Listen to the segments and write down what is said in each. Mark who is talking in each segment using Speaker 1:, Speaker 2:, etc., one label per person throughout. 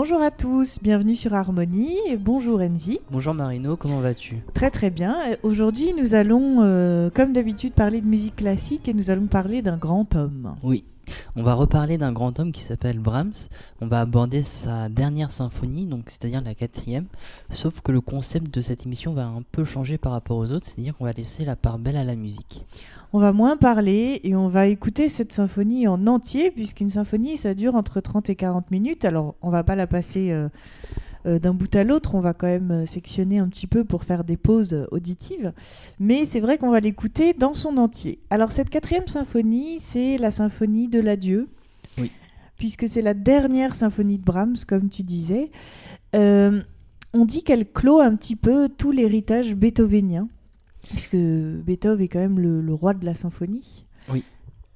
Speaker 1: Bonjour à tous, bienvenue sur Harmonie. Bonjour Enzi.
Speaker 2: Bonjour Marino, comment vas-tu?
Speaker 1: Très très bien. Aujourd'hui, nous allons, euh, comme d'habitude, parler de musique classique et nous allons parler d'un grand homme.
Speaker 2: Oui, on va reparler d'un grand homme qui s'appelle Brahms. On va aborder sa dernière symphonie, donc c'est-à-dire la quatrième. Sauf que le concept de cette émission va un peu changer par rapport aux autres, c'est-à-dire qu'on va laisser la part belle à la musique.
Speaker 1: On va moins parler et on va écouter cette symphonie en entier, puisqu'une symphonie, ça dure entre 30 et 40 minutes. Alors, on va pas la passer euh, euh, d'un bout à l'autre, on va quand même euh, sectionner un petit peu pour faire des pauses auditives. Mais c'est vrai qu'on va l'écouter dans son entier. Alors, cette quatrième symphonie, c'est la symphonie de l'adieu.
Speaker 2: Oui.
Speaker 1: Puisque c'est la dernière symphonie de Brahms, comme tu disais. on dit qu'elle clôt un petit peu tout l'héritage beethovenien. Puisque Beethoven est quand même le, roi de la symphonie.
Speaker 2: Oui,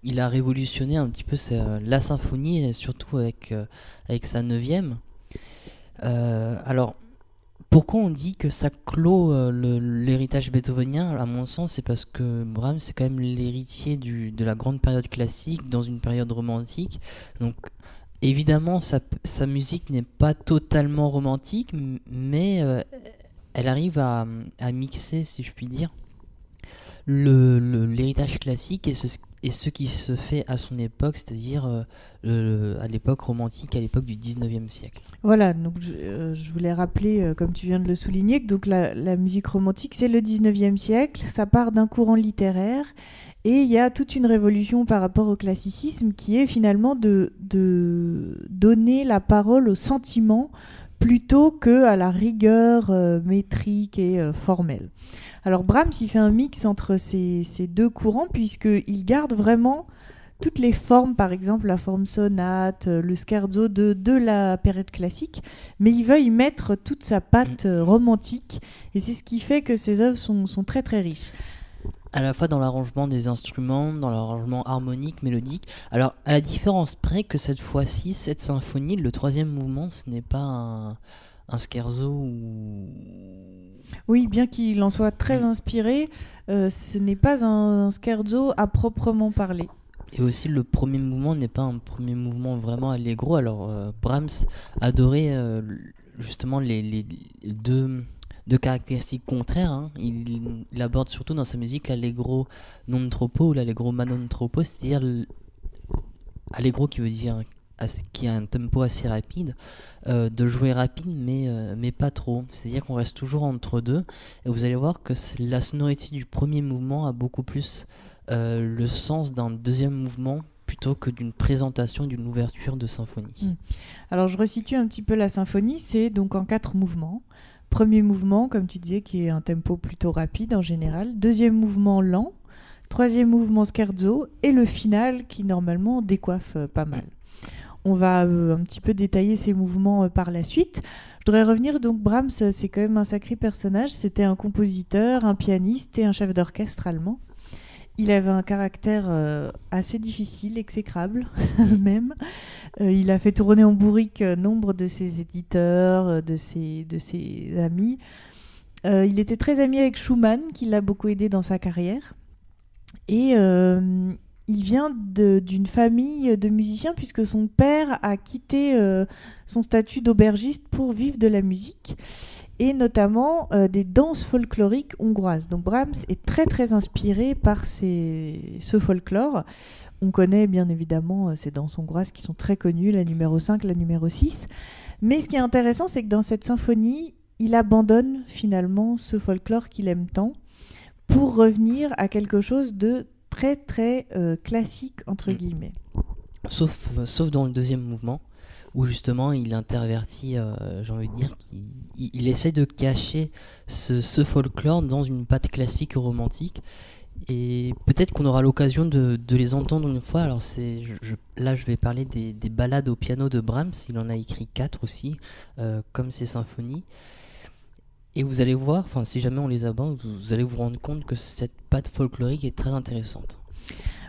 Speaker 2: il a révolutionné un petit peu la symphonie, et surtout avec, euh, avec sa neuvième. Euh, alors, pourquoi on dit que ça clôt euh, l'héritage beethovenien À mon sens, c'est parce que Brahms, c'est quand même l'héritier de la grande période classique dans une période romantique. Donc, évidemment, sa, musique n'est pas totalement romantique, mais elle arrive à, mixer, si je puis dire, l'héritage classique et ce, et ce qui se fait à son époque, c'est-à-dire euh, à l'époque romantique, à l'époque du 19e siècle.
Speaker 1: Voilà, donc je, euh, voulais rappeler, euh, comme tu viens de le souligner, que donc la, musique romantique, c'est le 19e siècle, ça part d'un courant littéraire, et il y a toute une révolution par rapport au classicisme qui est finalement de, de donner la parole au sentiment plutôt que à la rigueur euh, métrique et euh, formelle. Alors Brahms, il fait un mix entre ces, deux courants puisqu'il garde vraiment toutes les formes, par exemple la forme sonate, euh, le scherzo de, de la période classique, mais il veut y mettre toute sa patte romantique et c'est ce qui fait que ses œuvres sont, sont très très riches
Speaker 2: à la fois dans l'arrangement des instruments, dans l'arrangement harmonique, mélodique. Alors, à la différence près que cette fois-ci, cette symphonie, le troisième mouvement, ce n'est pas un, un scherzo ou...
Speaker 1: Oui, bien qu'il en soit très inspiré, euh, ce n'est pas un, scherzo à proprement parler.
Speaker 2: Et aussi, le premier mouvement n'est pas un premier mouvement vraiment allegro. Alors, euh, Brahms adorait euh, justement les, les deux de caractéristiques contraires. Hein. Il, aborde surtout dans sa musique l'allegro non troppo ou l'allegro ma non troppo, c'est-à-dire allegro qui veut dire qui a un tempo assez rapide, euh, de jouer rapide mais, euh, mais pas trop. C'est-à-dire qu'on reste toujours entre deux. Et vous allez voir que la sonorité du premier mouvement a beaucoup plus euh, le sens d'un deuxième mouvement plutôt que d'une présentation, d'une ouverture de symphonie. Hmm.
Speaker 1: Alors je resitue un petit peu la symphonie, c'est donc en quatre mouvements. Premier mouvement, comme tu disais, qui est un tempo plutôt rapide en général. Deuxième mouvement lent. Troisième mouvement scherzo. Et le final qui normalement décoiffe euh, pas mal. On va euh, un petit peu détailler ces mouvements euh, par la suite. Je voudrais revenir, donc Brahms, c'est quand même un sacré personnage. C'était un compositeur, un pianiste et un chef d'orchestre allemand. Il avait un caractère euh, assez difficile, exécrable même. Euh, il a fait tourner en bourrique euh, nombre de ses éditeurs, de ses, de ses amis. il était très ami avec Schumann, qui l'a beaucoup aidé dans sa carrière. Et il vient d'une famille de musiciens puisque son père a quitté son statut d'aubergiste pour vivre de la musique et notamment euh, des danses folkloriques hongroises. Donc Brahms est très très inspiré par ces, ce folklore. On connaît bien évidemment euh, ces danses hongroises qui sont très connues, la numéro 5, la numéro 6. Mais ce qui est intéressant, c'est que dans cette symphonie, il abandonne finalement ce folklore qu'il aime tant pour revenir à quelque chose de très très euh, classique, entre mm. guillemets.
Speaker 2: Sauf, sauf dans le deuxième mouvement, où justement il intervertit, euh, j'ai envie de dire, qu'il il, essaie de cacher ce, folklore dans une patte classique romantique. Et peut-être qu'on aura l'occasion de, les entendre une fois. Alors c'est, là, je vais parler des, des, ballades au piano de Brahms. Il en a écrit quatre aussi, euh, comme ses symphonies. Et vous allez voir, enfin, si jamais on les aborde, vous allez vous rendre compte que cette patte folklorique est très intéressante.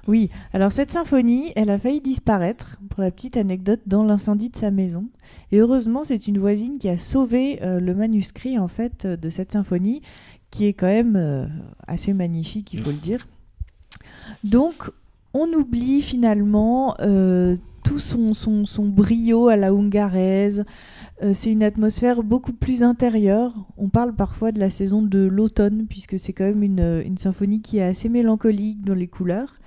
Speaker 1: Oui, alors cette symphonie, elle a failli disparaître, pour la petite anecdote, dans l'incendie de sa maison. Et heureusement, c'est une voisine qui a sauvé euh, le manuscrit, en fait, de cette symphonie, qui est quand même euh, assez magnifique, il faut le dire. Donc, on oublie finalement euh, tout son, son, son brio à la hungaraise. Euh, c'est une atmosphère beaucoup plus intérieure. On parle parfois de la saison de l'automne, puisque c'est quand même une, une, symphonie qui est assez mélancolique dans les couleurs.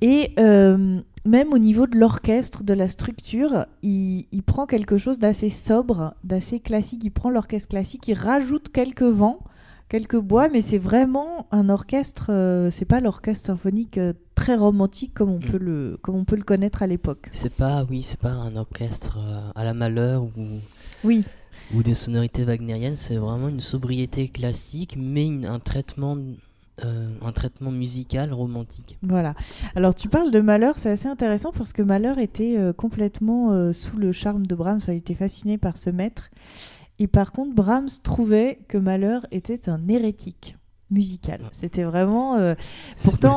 Speaker 1: Et euh, même au niveau de l'orchestre, de la structure, il, il prend quelque chose d'assez sobre, d'assez classique. Il prend l'orchestre classique, il rajoute quelques vents quelques bois, mais c'est vraiment un orchestre. Euh, c'est pas l'orchestre symphonique euh, très romantique comme on
Speaker 2: Mm.
Speaker 1: peut le comme on peut le connaître à l'époque.
Speaker 2: C'est pas, oui, c'est pas un orchestre euh, à la malheur ou,
Speaker 1: Oui,
Speaker 2: ou des sonorités wagnériennes, c'est vraiment une sobriété classique, mais une- un traitement, euh, un traitement musical romantique.
Speaker 1: voilà. Alors tu parles de Malheur, c'est assez intéressant parce que Malheur était euh, complètement euh, sous le charme de Brahms. Il était fasciné par ce maître. Et par contre, Brahms trouvait que Malheur était un hérétique musical.
Speaker 2: Ouais.
Speaker 1: C'était vraiment. euh, Pourtant,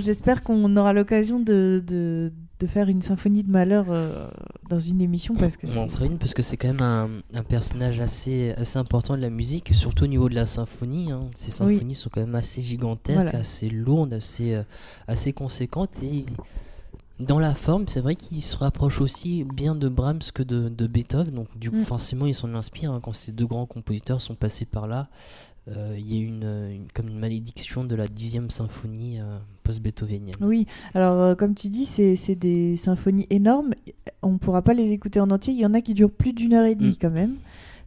Speaker 1: j'espère qu'on aura l'occasion de, de, de faire une symphonie de Malheur euh, dans une émission parce que
Speaker 2: On en ferait une parce que c'est quand même un, un personnage assez, assez important de la musique, surtout au niveau de la symphonie. hein. Ces
Speaker 1: Oui.
Speaker 2: symphonies sont quand même assez gigantesques,
Speaker 1: Voilà.
Speaker 2: assez lourdes, assez, euh, assez conséquentes. Et dans la forme, c'est vrai qu'il se rapproche aussi bien de Brahms que de, de Beethoven. Donc, du coup,
Speaker 1: Mm.
Speaker 2: forcément, ils s'en inspirent. hein. Quand ces deux grands compositeurs sont passés par là, euh, il y a eu une, une- comme une malédiction de la dixième symphonie euh, post-beethovenienne.
Speaker 1: Oui, alors euh, comme tu dis, c'est c'est des symphonies énormes. On ne pourra pas les écouter en entier. Il y en a qui durent plus d'une heure et demie
Speaker 2: Mm.
Speaker 1: quand même.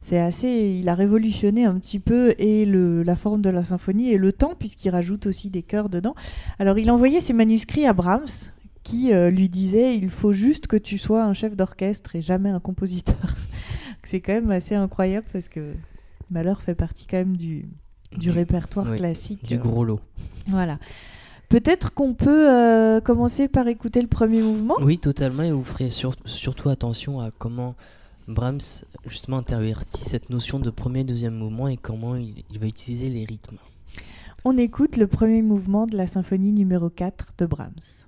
Speaker 1: C'est assez. Il a révolutionné un petit peu et le, la forme de la symphonie et le temps puisqu'il rajoute aussi des chœurs dedans. Alors il envoyait ses manuscrits à Brahms qui euh, lui disait il faut juste que tu sois un chef d'orchestre et jamais un compositeur. c'est quand même assez incroyable parce que Malheur fait partie quand même du, du répertoire
Speaker 2: oui,
Speaker 1: classique.
Speaker 2: Du gros lot.
Speaker 1: voilà. Peut-être qu'on peut euh, commencer par écouter le premier mouvement.
Speaker 2: Oui, totalement, et vous ferez sur- surtout attention à comment Brahms justement intervertit cette notion de premier et deuxième mouvement et comment il, il va utiliser les rythmes.
Speaker 1: On écoute le premier mouvement de la symphonie numéro 4 de Brahms.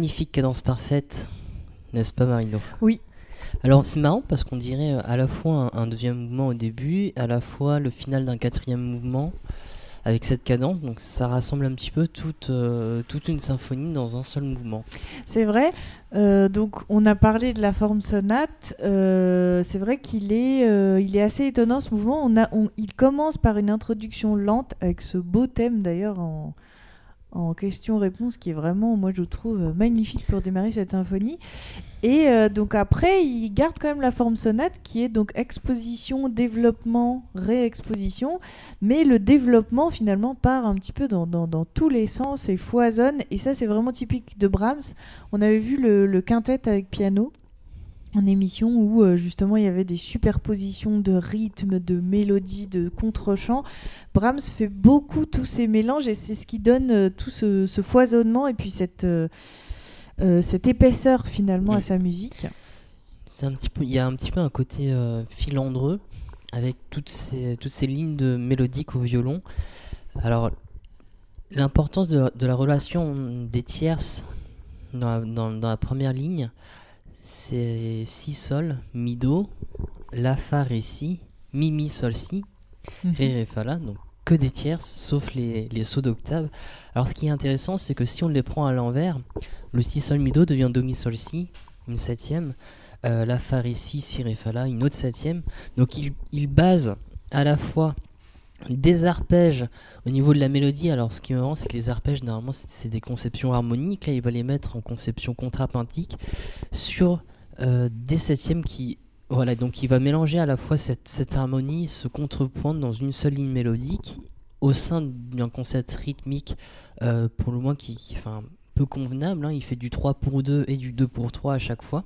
Speaker 2: Magnifique cadence parfaite, n'est-ce pas Marino?
Speaker 1: Oui.
Speaker 2: Alors c'est marrant parce qu'on dirait euh, à la fois un, un, deuxième mouvement au début, à la fois le final d'un quatrième mouvement avec cette cadence. Donc ça rassemble un petit peu toute, euh, toute une symphonie dans un seul mouvement.
Speaker 1: C'est vrai. Euh, donc on a parlé de la forme sonate. Euh, c'est vrai qu'il est, il est assez étonnant ce mouvement. On a, on, il commence par une introduction lente avec ce beau thème d'ailleurs en, en question-réponse qui est vraiment, moi je trouve, magnifique pour démarrer cette symphonie. Et euh, donc après, il garde quand même la forme sonate qui est donc exposition, développement, réexposition. Mais le développement finalement part un petit peu dans, dans, tous les sens et foisonne. Et ça, c'est vraiment typique de Brahms. On avait vu le, le quintet avec piano en émission où euh, justement il y avait des superpositions de rythmes, de mélodies, de contre-chants. Brahms fait beaucoup tous ces mélanges et c'est ce qui donne euh, tout ce, ce, foisonnement et puis cette, euh, cette épaisseur finalement mmh. à sa musique.
Speaker 2: C'est un petit peu, il y a un petit peu un côté filandreux avec toutes ces, toutes ces lignes de mélodiques au violon. Alors l'importance de, de, la relation des tierces dans la, dans, dans la première ligne, c'est si sol, mi do, la fa ré si, mi mi sol si, ré ré fa la, donc que des tierces, sauf les, les sauts d'octave. Alors ce qui est intéressant, c'est que si on les prend à l'envers, le si sol mi do devient do mi sol si, une septième, euh, la fa ré si, si ré fa la, une autre septième. Donc il, il base à la fois des arpèges au niveau de la mélodie. Alors, ce qui me rend, c'est que les arpèges, normalement, c'est des conceptions harmoniques. Là, il va les mettre en conception contrapuntique sur euh, des septièmes qui. Voilà, donc il va mélanger à la fois cette, harmonie, ce contrepoint dans une seule ligne mélodique au sein d'un concept rythmique euh, pour le moins qui, qui enfin, peu convenable. Hein. Il fait du 3 pour 2 et du 2 pour 3 à chaque fois.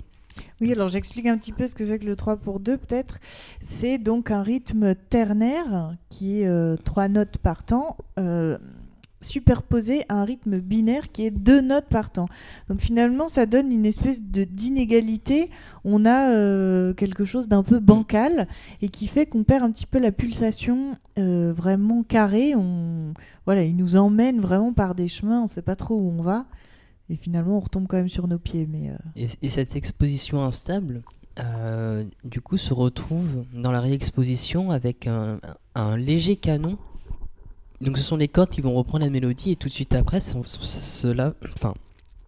Speaker 1: Oui, alors j'explique un petit peu ce que c'est que le 3 pour 2 peut-être. C'est donc un rythme ternaire qui est euh, trois notes par temps. Euh, superposé à un rythme binaire qui est deux notes par temps. Donc finalement, ça donne une espèce de d'inégalité. On a euh, quelque chose d'un peu bancal et qui fait qu'on perd un petit peu la pulsation euh, vraiment carrée. Voilà, il nous emmène vraiment par des chemins, on ne sait pas trop où on va. Et finalement, on retombe quand même sur nos pieds. Mais euh...
Speaker 2: et, et, cette exposition instable, euh, du coup, se retrouve dans la réexposition avec un, un, léger canon. Donc, ce sont les cordes qui vont reprendre la mélodie, et tout de suite après, cela, enfin,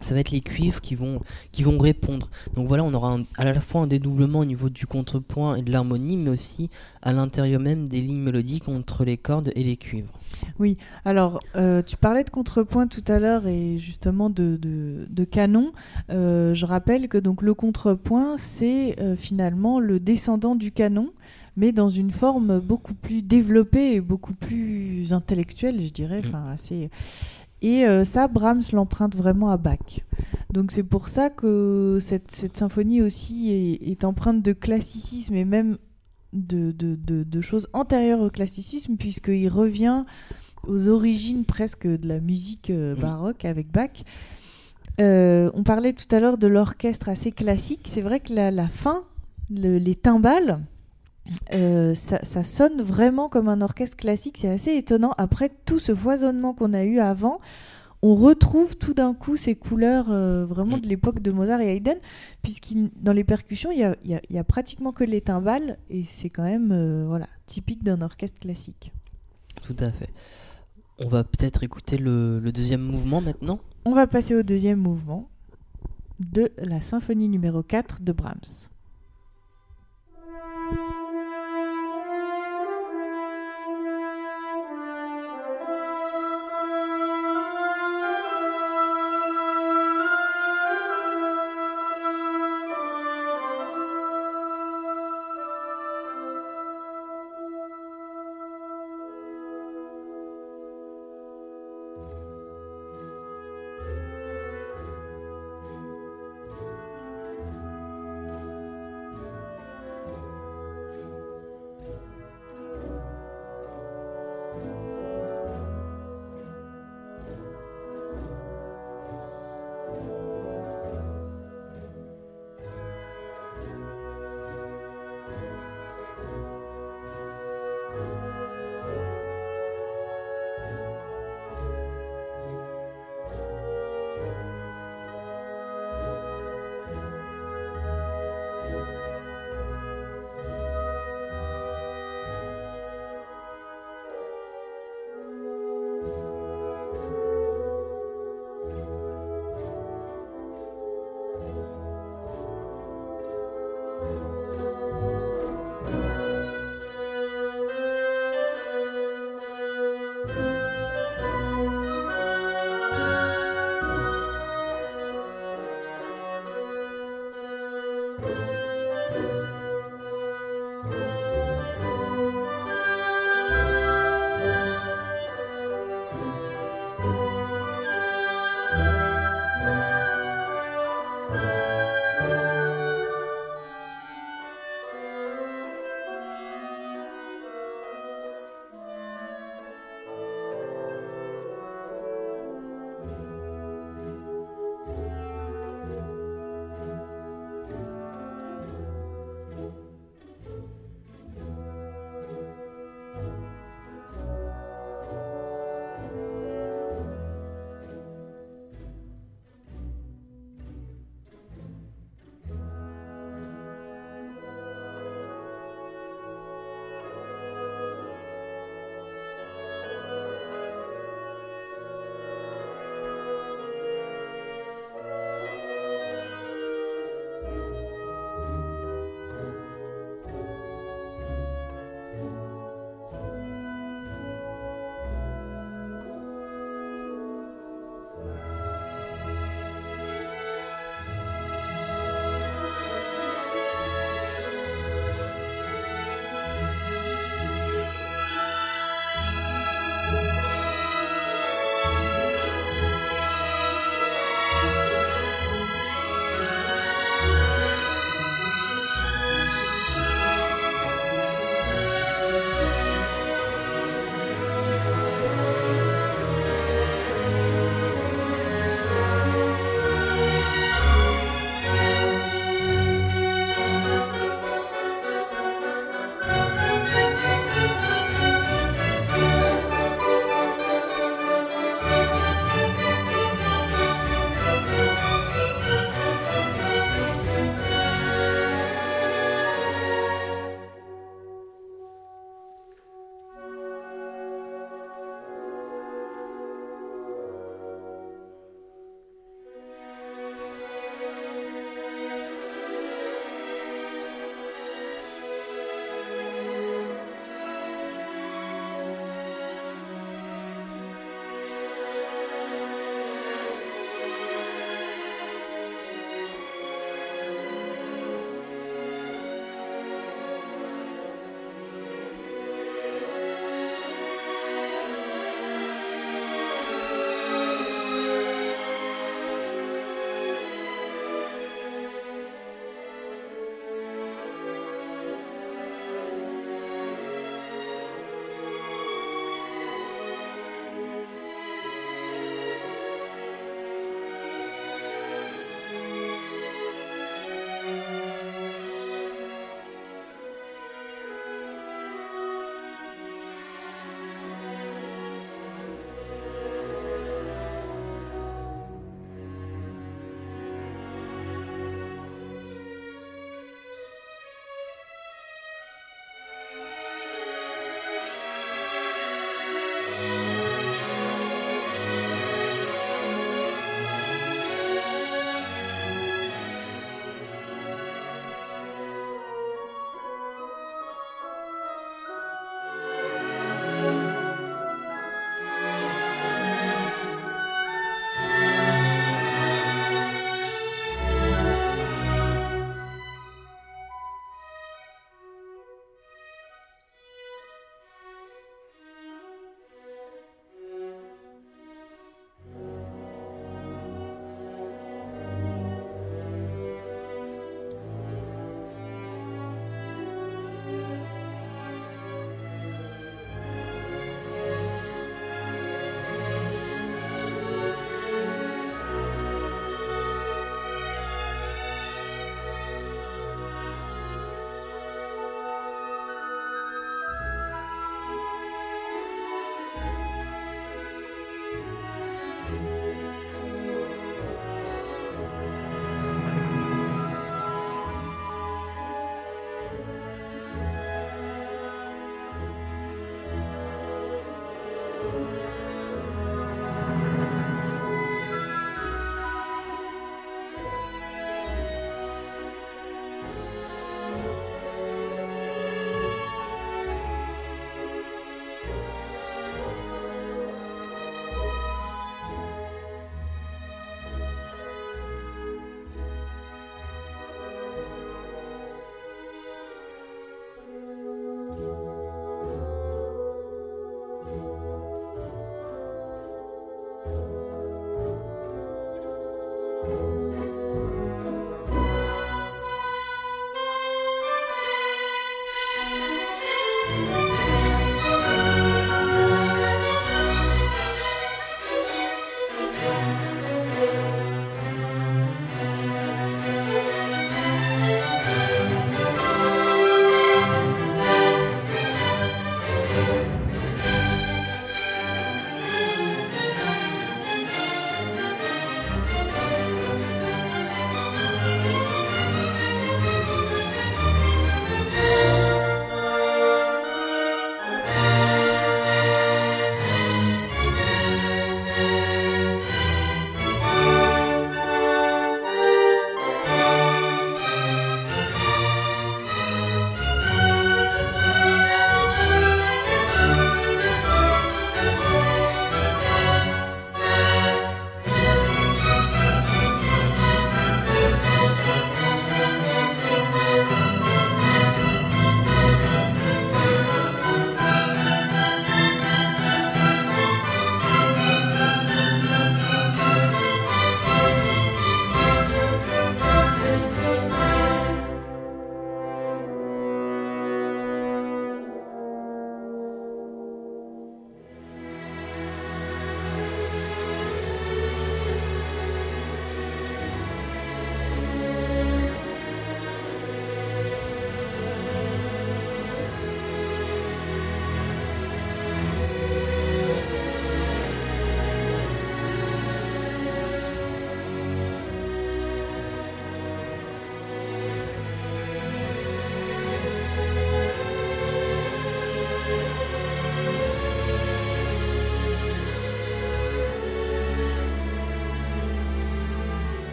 Speaker 2: ça va être les cuivres qui vont, qui vont répondre. Donc voilà, on aura un, à la fois un dédoublement au niveau du contrepoint et de l'harmonie, mais aussi à l'intérieur même des lignes mélodiques entre les cordes et les cuivres.
Speaker 1: Oui, alors euh, tu parlais de contrepoint tout à l'heure et justement de, de, de canon. Euh, je rappelle que donc le contrepoint, c'est euh, finalement le descendant du canon mais dans une forme beaucoup plus développée et beaucoup plus intellectuelle, je dirais, enfin assez. Et euh, ça, Brahms l'emprunte vraiment à Bach. Donc c'est pour ça que cette, cette symphonie aussi est, est, empreinte de classicisme et même de, de, de, de choses antérieures au classicisme, puisqu'il revient aux origines presque de la musique euh, baroque avec Bach. Euh, on parlait tout à l'heure de l'orchestre assez classique. C'est vrai que la, la fin, le, les timbales, euh, ça, ça, sonne vraiment comme un orchestre classique, c'est assez étonnant. Après tout ce foisonnement qu'on a eu avant, on retrouve tout d'un coup ces couleurs euh, vraiment de l'époque de Mozart et Haydn, puisque dans les percussions, il n'y a, y a, pratiquement que les timbales, et c'est quand même euh, voilà, typique d'un orchestre classique.
Speaker 2: Tout à fait. On va peut-être écouter le, le deuxième mouvement maintenant
Speaker 1: On va passer au deuxième mouvement de la symphonie numéro 4 de Brahms.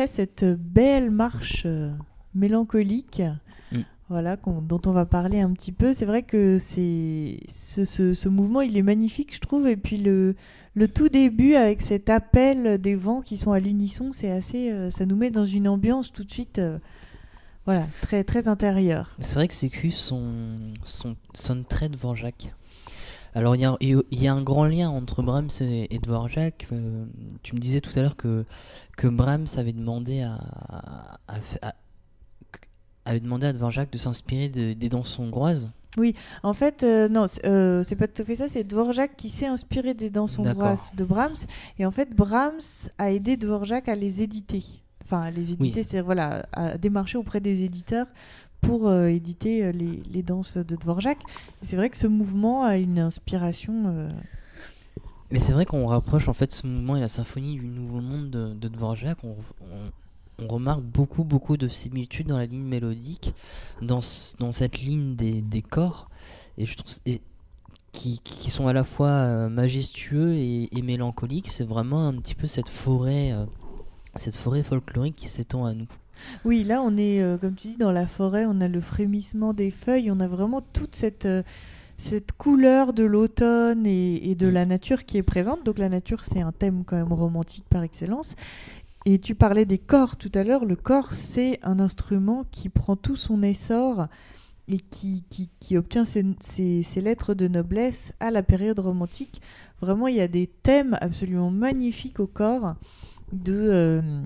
Speaker 1: Après cette belle marche euh, mélancolique,
Speaker 2: Mm.
Speaker 1: voilà, dont on va parler un petit peu, c'est vrai que c'est ce, ce- ce mouvement, il est magnifique, je trouve. Et puis le, le tout début avec cet appel des vents qui sont à l'unisson, c'est assez, euh, ça nous met dans une ambiance tout de suite, euh, voilà, très très intérieure.
Speaker 2: C'est vrai que ces culs sont, sont, sonnent très Dvorak. Alors il y a, il y a un grand lien entre Brahms et, et Dvorak. Euh, tu me disais tout à l'heure que, que Brahms avait demandé à, à- à- avait demandé à Dvorak de s'inspirer de- des danses hongroises.
Speaker 1: En fait, euh, non, c'est euh, c'est pas tout à fait ça. C'est Dvorak qui s'est inspiré des danses hongroises de Brahms. Et en fait, Brahms a aidé Dvorak à les éditer. Enfin, à les éditer,
Speaker 2: Oui.
Speaker 1: c'est voilà, à démarcher auprès des éditeurs pour euh, éditer euh, les, danses de Dvorak. C'est vrai que ce mouvement a une inspiration. euh,
Speaker 2: Mais c'est vrai qu'on rapproche en fait ce mouvement et la symphonie du Nouveau Monde de, de Dvorak. On, remarque beaucoup beaucoup de similitudes dans la ligne mélodique, dans, dans cette ligne des, des corps, et je trouve et, qui, qui sont à la fois majestueux et, mélancoliques. C'est vraiment un petit peu cette forêt, cette forêt folklorique qui s'étend à nous.
Speaker 1: Oui, là, on est, euh, comme tu dis, dans la forêt, on a le frémissement des feuilles, on a vraiment toute cette, euh, cette couleur de l'automne et, et de
Speaker 2: Mm.
Speaker 1: la nature qui est présente. Donc la nature, c'est un thème quand même romantique par excellence. Et tu parlais des corps tout à l'heure. Le corps, c'est un instrument qui prend tout son essor et qui, qui, qui obtient ses, ses- ses lettres de noblesse à la période romantique. Vraiment, il y a des thèmes absolument magnifiques au corps de... euh,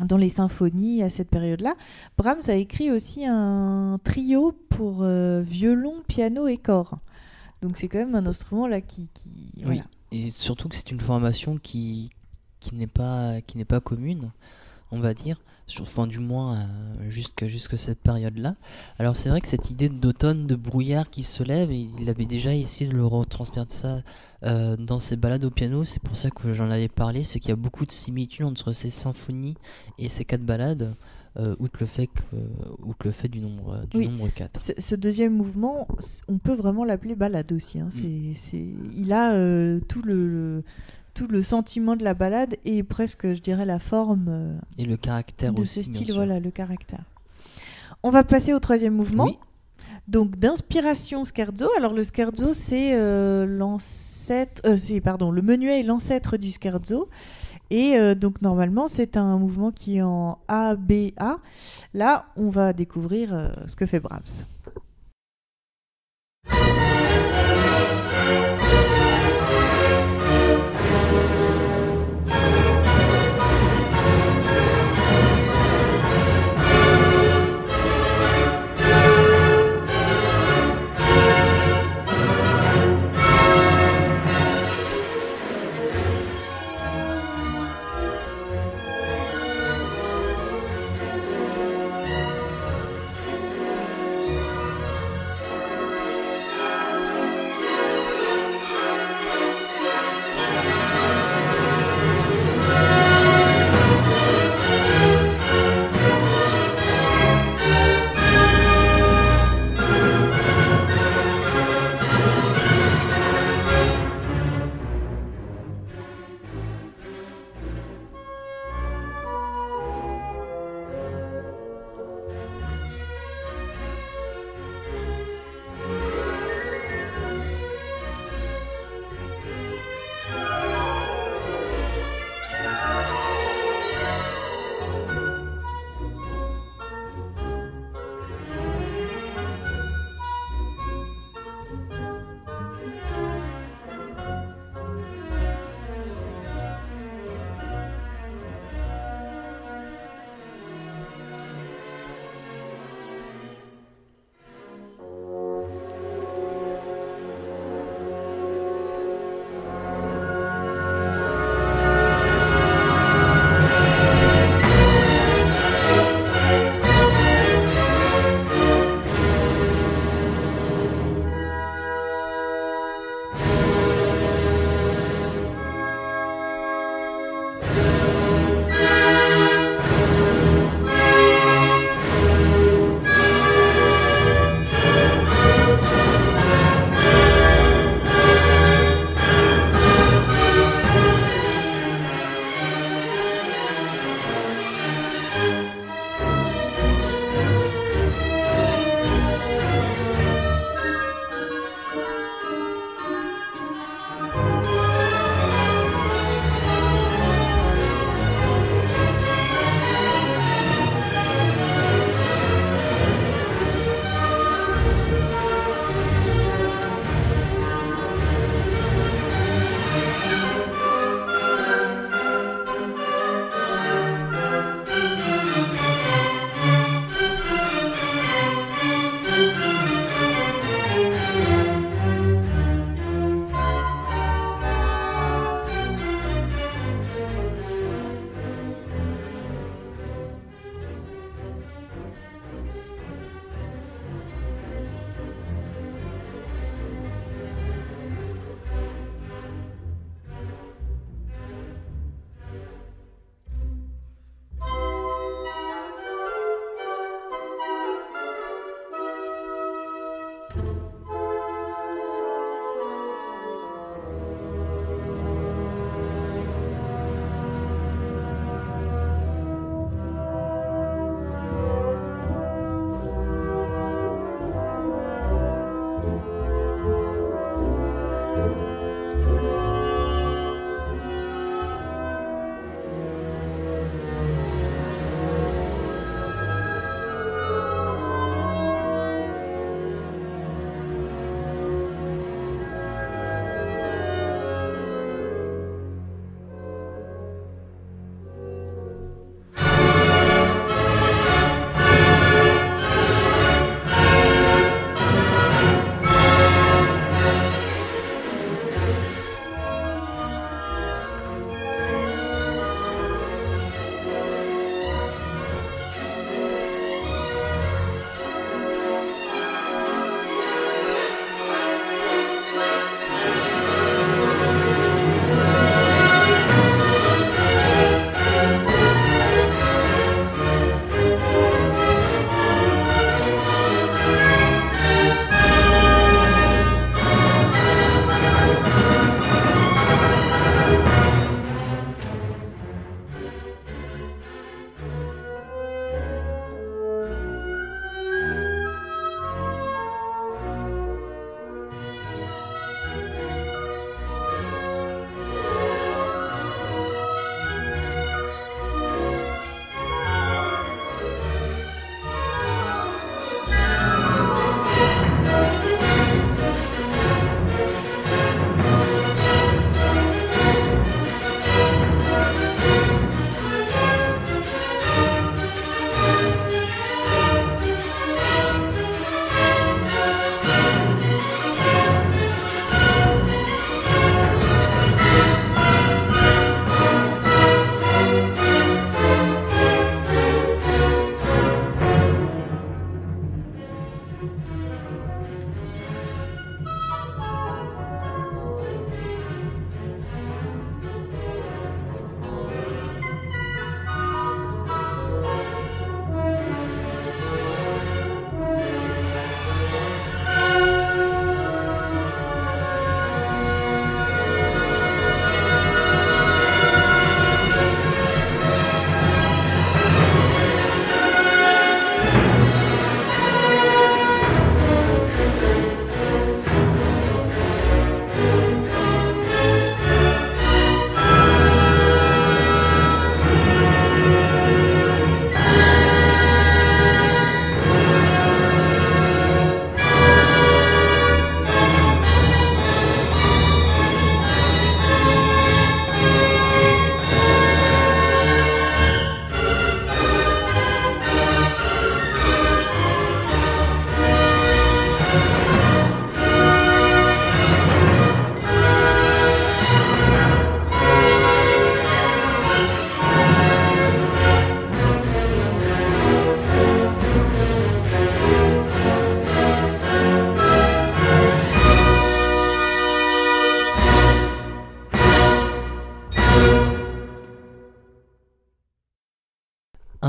Speaker 1: dans les symphonies à cette période-là. Brahms a écrit aussi un trio pour euh, violon, piano et corps. Donc c'est quand même un instrument là qui, qui
Speaker 2: Oui.
Speaker 1: voilà.
Speaker 2: Et surtout que c'est une formation qui, qui n'est pas, qui n'est pas commune, on va dire, sur, enfin, du moins euh, jusque, jusque cette période-là. Alors c'est vrai que cette idée d'automne, de brouillard qui se lève, il avait déjà essayé de le retransmettre ça euh, dans ses balades au piano, c'est pour ça que j'en avais parlé, c'est qu'il y a beaucoup de similitudes entre ces symphonies et ces quatre balades, euh, outre, le fait que, outre le fait du nombre, du
Speaker 1: Oui.
Speaker 2: nombre 4.
Speaker 1: Ce, ce deuxième mouvement, on peut vraiment l'appeler balade aussi.
Speaker 2: Mm.
Speaker 1: hein. C'est- c'est- il a tout le, le- tout le sentiment de la balade et presque, je dirais, la forme euh,
Speaker 2: Et le caractère
Speaker 1: de
Speaker 2: aussi.
Speaker 1: ce style, voilà, le caractère. On va passer au troisième mouvement.
Speaker 2: Oui.
Speaker 1: Donc d'inspiration scherzo. Alors le scherzo c'est euh, l'ancêtre, euh, c'est pardon, le menuet est l'ancêtre du scherzo. Et euh, donc normalement c'est un mouvement qui est en A B A. Là on va découvrir ce que fait Brahms.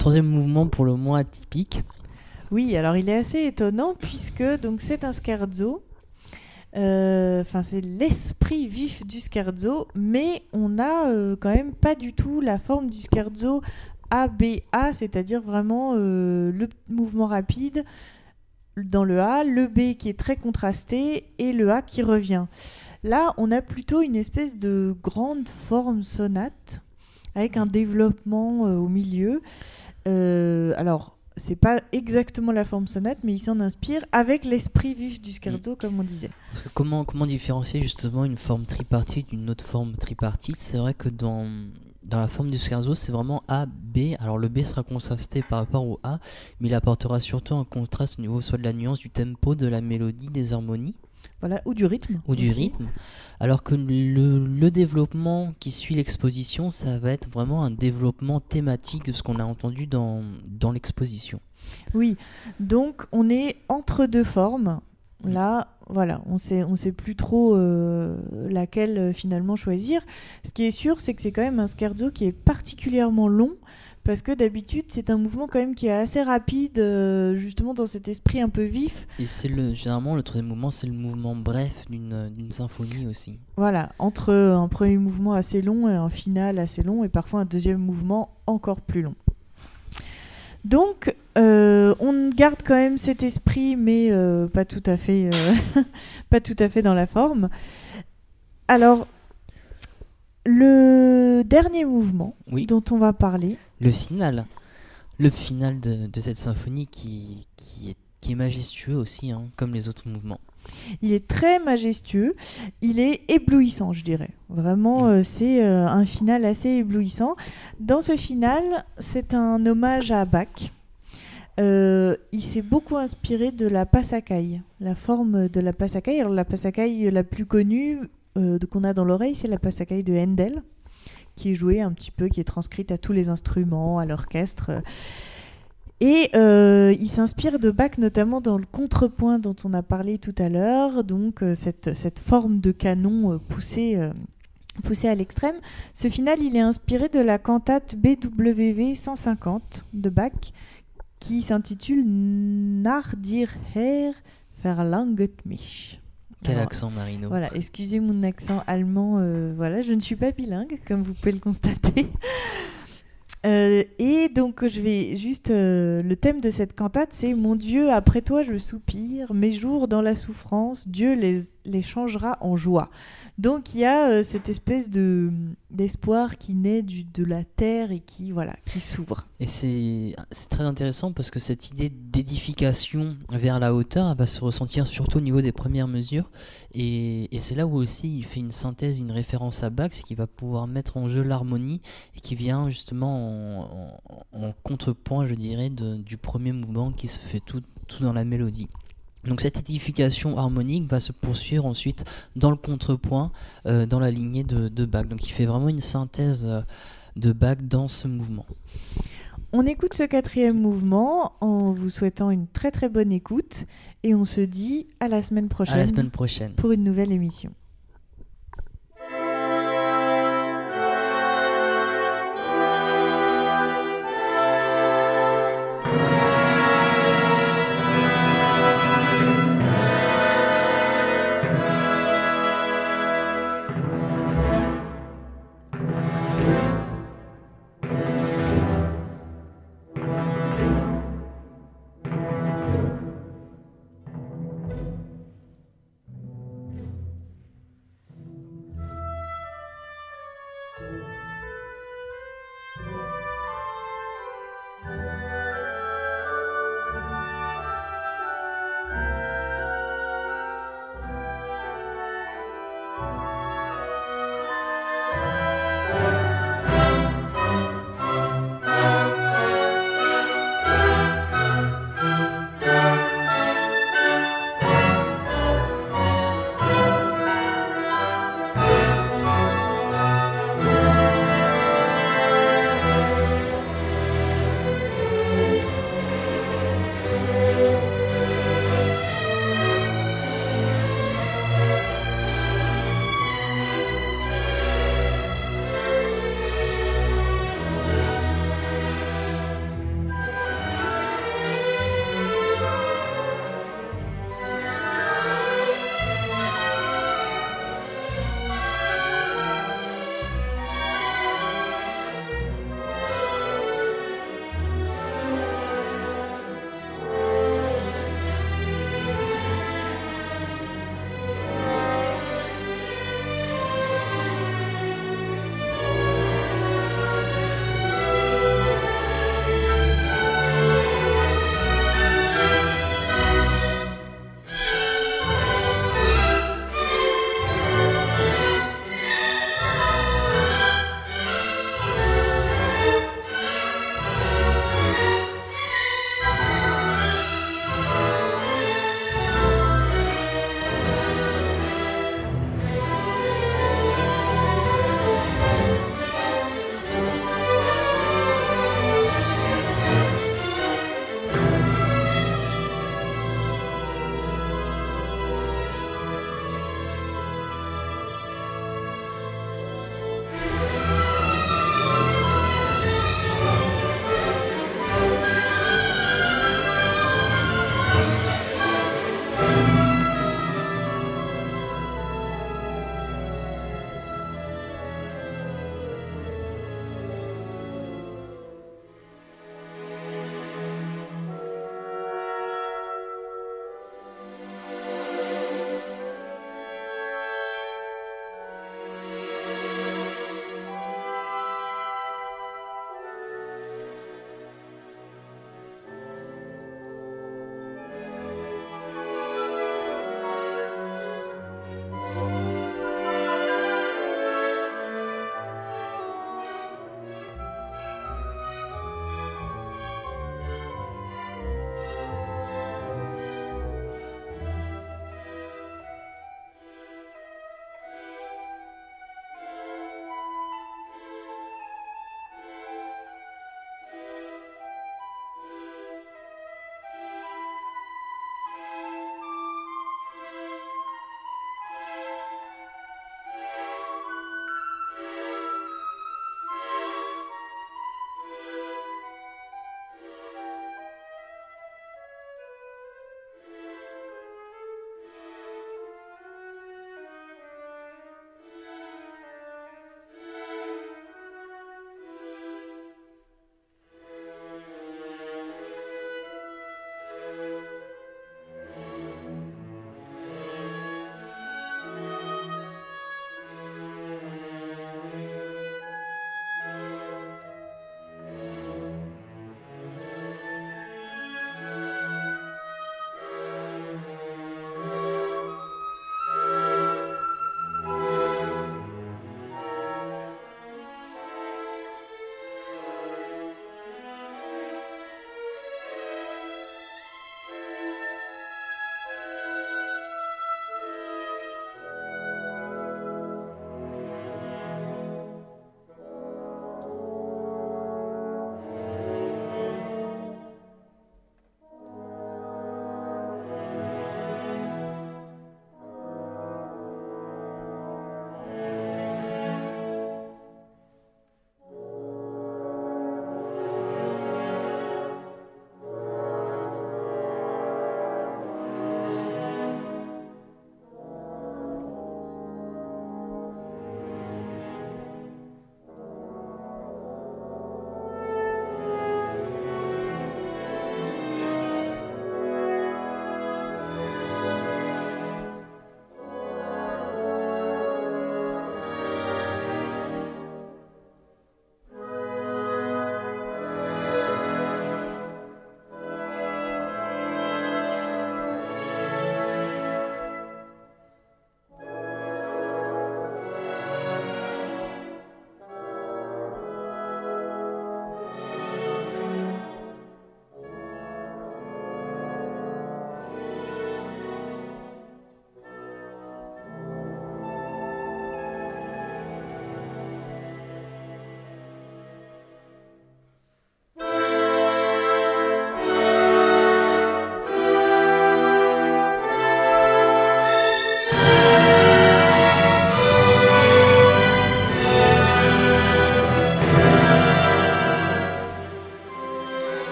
Speaker 2: Troisième mouvement pour le moins atypique.
Speaker 1: Oui, alors il est assez étonnant puisque donc c'est un scherzo. Euh, Enfin, c'est l'esprit vif du scherzo, mais on n'a euh, quand même pas du tout la forme du scherzo ABA, c'est-à-dire vraiment euh, le mouvement rapide dans le A, le B qui est très contrasté et le A qui revient. Là, on a plutôt une espèce de grande forme sonate avec un développement euh, au milieu. Euh, alors, c'est pas exactement la forme sonate, mais il s'en inspire avec l'esprit vif du scherzo, comme on disait.
Speaker 2: Parce que comment, comment différencier justement une forme tripartite d'une autre forme tripartite? C'est vrai que dans, dans la forme du scherzo, c'est vraiment A, B. Alors le B sera contrasté par rapport au A, mais il apportera surtout un contraste au niveau soit de la nuance, du tempo, de la mélodie, des harmonies
Speaker 1: Voilà, ou du rythme.
Speaker 2: ou du rythme. Alors que le, le développement qui suit l'exposition, ça va être vraiment un développement thématique de ce qu'on a entendu dans, dans l'exposition.
Speaker 1: Oui, donc on est entre deux formes. Là, voilà, on sait, on sait plus trop euh, laquelle euh, finalement choisir. Ce qui est sûr, c'est que c'est quand même un scherzo qui est particulièrement long, parce que d'habitude, c'est un mouvement quand même qui est assez rapide, euh, justement dans cet esprit un peu vif.
Speaker 2: Et c'est le généralement le troisième mouvement, c'est le mouvement bref d'une d'une symphonie aussi.
Speaker 1: Voilà, entre un premier mouvement assez long et un final assez long, et parfois un deuxième mouvement encore plus long. Donc, euh, on garde quand même cet esprit, mais euh, pas tout à fait, euh, pas tout à fait dans la forme. Alors, le dernier mouvement
Speaker 2: Oui.
Speaker 1: dont on va parler,
Speaker 2: Le final, le final de, de cette symphonie qui, qui, est, qui est majestueux aussi, hein, comme les autres mouvements.
Speaker 1: il est très majestueux, il est éblouissant, je dirais. Vraiment,
Speaker 2: Mm.
Speaker 1: euh, c'est euh, un final assez éblouissant. Dans ce final, c'est un hommage à Bach. Euh, il s'est beaucoup inspiré de la passacaille, la forme de la passacaille. Alors la passacaille la plus connue qu'on a dans l'oreille, c'est la passacaille de Handel, qui est jouée un petit peu, qui est transcrite à tous les instruments, à l'orchestre. Et euh, il s'inspire de Bach notamment dans le contrepoint dont on a parlé tout à l'heure, donc euh, cette, cette forme de canon euh, poussée, à l'extrême. Ce final, il est inspiré de la cantate BWV 150 de Bach, qui s'intitule Nach dir Herr verlanget mich.
Speaker 2: Quel
Speaker 1: Alors,
Speaker 2: accent, Marino
Speaker 1: voilà, excusez mon accent allemand. euh, voilà, je ne suis pas bilingue, comme vous pouvez le constater. Euh, et donc, je vais juste. euh, le thème de cette cantate, c'est Mon Dieu, après toi je soupire, mes jours dans la souffrance, Dieu les, changera en joie. Donc, il y a euh, cette espèce de d'espoir qui naît du, de la terre et qui, voilà, qui s'ouvre.
Speaker 2: Et c'est très intéressant parce que cette idée d'édification vers la hauteur elle va se ressentir surtout au niveau des premières mesures. Et, et c'est là où aussi il fait une synthèse, une référence à Bach, qu'il va pouvoir mettre en jeu l'harmonie et qui vient justement en, en- en contrepoint, je dirais, de- du premier mouvement qui se fait tout, tout dans la mélodie. Donc cette édification harmonique va se poursuivre ensuite dans le contrepoint, euh, dans la lignée de, de Bach. Donc il fait vraiment une synthèse euh, de Bach dans ce mouvement.
Speaker 1: On écoute ce quatrième mouvement en vous souhaitant une très très bonne écoute et on se dit à la semaine prochaine.
Speaker 2: À la semaine prochaine.
Speaker 1: pour une nouvelle émission.